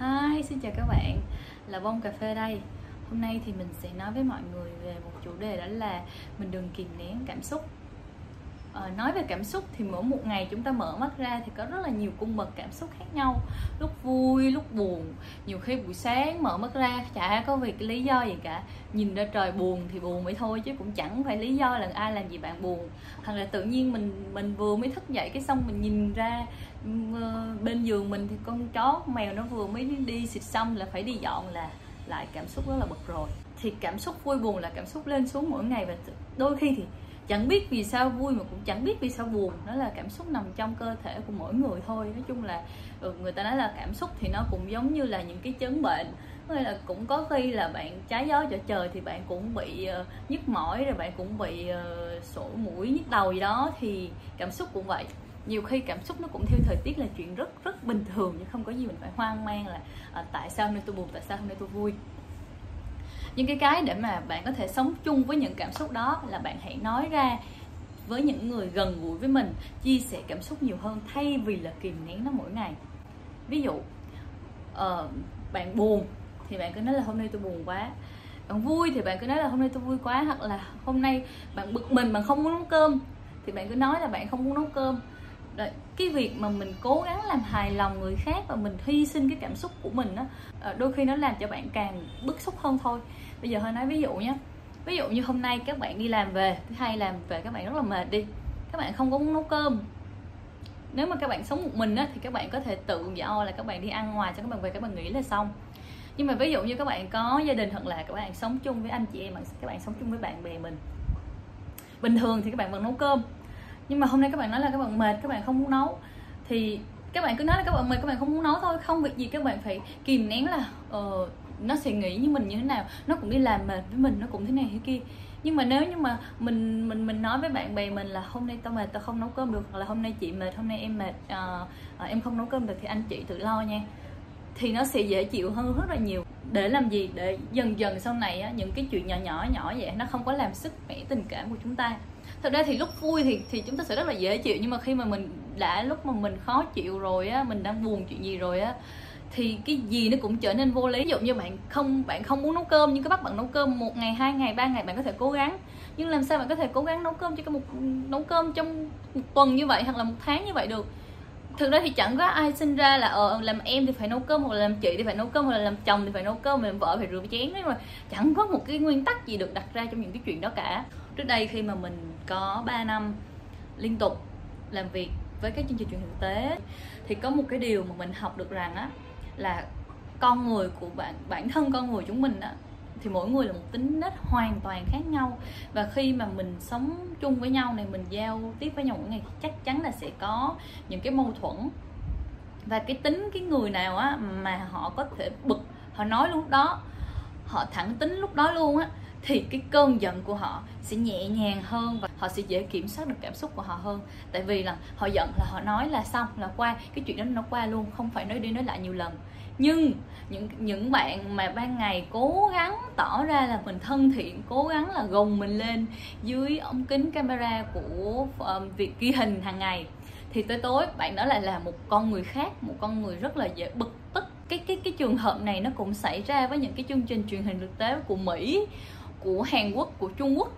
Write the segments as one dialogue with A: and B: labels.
A: Hi, xin chào các bạn. Là Bông Cà Phê đây. Hôm nay thì mình sẽ nói với mọi người về một chủ đề đó là Mình đừng kìm nén cảm xúc à, Nói về cảm xúc thì mỗi một ngày chúng ta mở mắt ra thì có rất là nhiều cung bậc cảm xúc khác nhau. Lúc vui, lúc buồn. Nhiều khi buổi sáng mở mắt ra chả có việc lý do gì cả. Nhìn ra trời buồn thì buồn vậy thôi chứ cũng chẳng phải lý do là ai làm gì bạn buồn. Hoặc là tự nhiên mình mình vừa mới thức dậy cái xong mình nhìn ra ờ, bên giường mình thì con chó con mèo nó vừa mới đi xịt xong là phải đi dọn là lại cảm xúc rất là bực rồi. Thì cảm xúc vui buồn là cảm xúc lên xuống mỗi ngày và đôi khi thì chẳng biết vì sao vui mà cũng chẳng biết vì sao buồn. Nó là cảm xúc nằm trong cơ thể của mỗi người thôi. Nói chung là ừ, người ta nói là cảm xúc thì nó cũng giống như là những cái chứng bệnh. Hay là cũng có khi là bạn trái gió trở trời thì bạn cũng bị uh, nhức mỏi rồi bạn cũng bị uh, sổ mũi nhức đầu gì đó thì cảm xúc cũng vậy. Nhiều khi cảm xúc nó cũng theo thời tiết là chuyện rất rất bình thường chứ không có gì mình phải hoang mang là à, tại sao hôm nay tôi buồn tại sao hôm nay tôi vui những cái cái để mà bạn có thể sống chung với những cảm xúc đó là bạn hãy nói ra với những người gần gũi với mình chia sẻ cảm xúc nhiều hơn thay vì là kìm nén nó mỗi ngày. Ví dụ uh, bạn buồn thì bạn cứ nói là hôm nay tôi buồn quá. Bạn vui thì bạn cứ nói là hôm nay tôi vui quá hoặc là hôm nay bạn bực mình bạn không muốn nấu cơm thì bạn cứ nói là bạn không muốn nấu cơm. Đấy, cái việc mà mình cố gắng làm hài lòng người khác và mình hy sinh cái cảm xúc của mình đó đôi khi nó làm cho bạn càng bức xúc hơn thôi bây giờ hơi nói ví dụ nhé ví dụ như hôm nay các bạn đi làm về thứ hai làm về các bạn rất là mệt đi các bạn không có muốn nấu cơm nếu mà các bạn sống một mình á, thì các bạn có thể tự do là các bạn đi ăn ngoài cho các bạn về các bạn nghỉ là xong nhưng mà ví dụ như các bạn có gia đình hoặc là các bạn sống chung với anh chị em các bạn sống chung với bạn bè mình bình thường thì các bạn vẫn nấu cơm nhưng mà hôm nay các bạn nói là các bạn mệt các bạn không muốn nấu. Thì các bạn cứ nói là các bạn mệt các bạn không muốn nấu thôi. Không việc gì các bạn phải kìm nén là uh, nó sẽ nghĩ như mình như thế nào. Nó cũng đi làm mệt với mình nó cũng thế này thế kia. Nhưng mà nếu như mà mình mình mình nói với bạn bè mình là hôm nay tao mệt tao không nấu cơm được hoặc là hôm nay chị mệt hôm nay em mệt uh, uh, em không nấu cơm được thì anh chị tự lo nha. Thì nó sẽ dễ chịu hơn rất là nhiều. Để làm gì? Để dần dần sau này á, những cái chuyện nhỏ nhỏ nhỏ vậy nó không có làm sức mẻ tình cảm của chúng ta thật ra thì lúc vui thì thì chúng ta sẽ rất là dễ chịu, nhưng mà khi mà mình đã, lúc mà mình khó chịu rồi á, mình đang buồn chuyện gì rồi á, thì cái gì nó cũng trở nên vô lý. Ví dụ như bạn không bạn không muốn nấu cơm, nhưng cái bắt bạn nấu cơm một ngày, hai ngày, ba ngày, bạn có thể cố gắng. Nhưng làm sao bạn có thể cố gắng nấu cơm cho một nấu cơm trong một tuần như vậy hoặc là một tháng như vậy được? Thực ra thì chẳng có ai sinh ra là ờ làm em thì phải nấu cơm hoặc là làm chị thì phải nấu cơm hoặc là làm chồng thì phải nấu cơm, làm vợ phải rửa chén đấy mà chẳng có một cái nguyên tắc gì được đặt ra trong những cái chuyện đó cả. Trước đây khi mà mình có 3 năm liên tục làm việc với các chương trình truyền hình thực tế, thì có một cái điều mà mình học được rằng á, là con người của bạn, bản thân con người chúng mình á thì mỗi người là một tính nết hoàn toàn khác nhau. Và khi mà mình sống chung với nhau này, mình giao tiếp với nhau mỗi ngày chắc chắn là sẽ có những cái mâu thuẫn. Và cái tính cái người nào á mà họ có thể bực, họ nói lúc đó, họ thẳng tính lúc đó luôn á thì cái cơn giận của họ sẽ nhẹ nhàng hơn và họ sẽ dễ kiểm soát được cảm xúc của họ hơn. Tại vì là họ giận là họ nói là xong là qua cái chuyện đó nó qua luôn không phải nói đi nói lại nhiều lần. Nhưng những những bạn mà ban ngày cố gắng tỏ ra là mình thân thiện cố gắng là gồng mình lên dưới ống kính camera của um, việc ghi hình hàng ngày thì tới tối bạn đó lại là một con người khác một con người rất là dễ bực tức. Cái cái cái trường hợp này nó cũng xảy ra với những cái chương trình truyền hình thực tế của Mỹ của Hàn Quốc của Trung Quốc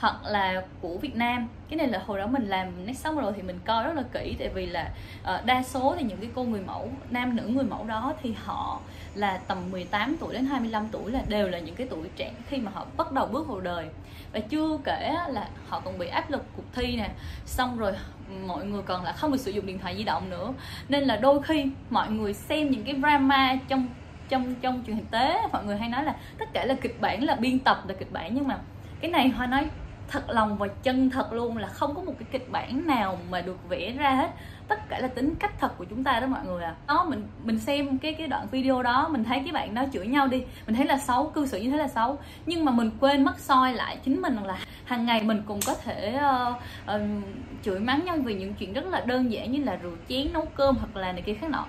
A: hoặc là của Việt Nam. Cái này là hồi đó mình làm nét xong rồi thì mình coi rất là kỹ tại vì là uh, đa số thì những cái cô người mẫu nam nữ người mẫu đó thì họ là tầm 18 tuổi đến 25 tuổi là đều là những cái tuổi trẻ khi mà họ bắt đầu bước vào đời. Và chưa kể là họ còn bị áp lực cuộc thi nè xong rồi mọi người còn là không được sử dụng điện thoại di động nữa. Nên là đôi khi mọi người xem những cái drama trong trong trong truyền hình tế mọi người hay nói là tất cả là kịch bản là biên tập là kịch bản nhưng mà cái này hoa nói thật lòng và chân thật luôn là không có một cái kịch bản nào mà được vẽ ra hết. Tất cả là tính cách thật của chúng ta đó mọi người à đó mình mình xem cái cái đoạn video đó mình thấy cái bạn đó chửi nhau đi. Mình thấy là xấu cư xử như thế là xấu. Nhưng mà mình quên mất soi lại chính mình là hàng ngày mình cũng có thể uh, uh, chửi mắng nhau vì những chuyện rất là đơn giản như là rượu chén nấu cơm hoặc là này kia khác nọ.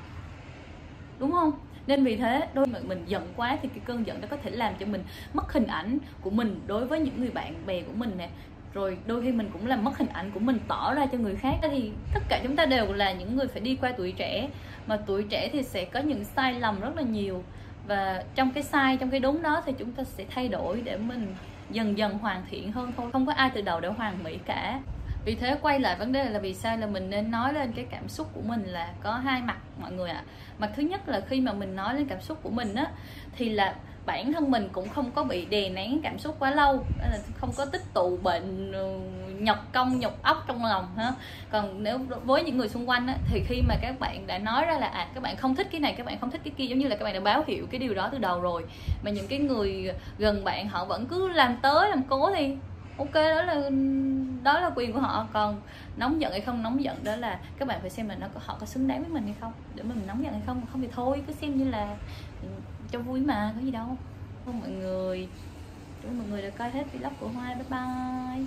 A: Đúng không? Nên vì thế, đôi khi mình giận quá thì cái cơn giận đó có thể làm cho mình mất hình ảnh của mình đối với những người bạn bè của mình nè. Rồi đôi khi mình cũng làm mất hình ảnh của mình, tỏ ra cho người khác. Thì tất cả chúng ta đều là những người phải đi qua tuổi trẻ. Mà tuổi trẻ thì sẽ có những sai lầm rất là nhiều. Và trong cái sai, trong cái đúng đó thì chúng ta sẽ thay đổi để mình dần dần hoàn thiện hơn thôi. Không có ai từ đầu đã hoàn mỹ cả vì thế quay lại vấn đề là vì sao là mình nên nói lên cái cảm xúc của mình là có hai mặt mọi người ạ à. mặt thứ nhất là khi mà mình nói lên cảm xúc của mình á thì là bản thân mình cũng không có bị đè nén cảm xúc quá lâu là không có tích tụ bệnh ừ, nhọc công nhọc óc trong lòng ha còn nếu với những người xung quanh á, thì khi mà các bạn đã nói ra là à các bạn không thích cái này các bạn không thích cái kia giống như là các bạn đã báo hiệu cái điều đó từ đầu rồi mà những cái người gần bạn họ vẫn cứ làm tới làm cố thì ok đó là ừ, đó là quyền của họ. Còn nóng giận hay không nóng giận đó là các bạn phải xem là nó có, họ có xứng đáng với mình hay không. Để mình nóng giận hay không không thì thôi, cứ xem như là cho vui mà, có gì đâu. Không mọi người chúc mọi người đã coi hết vlog của hoa, bye bye.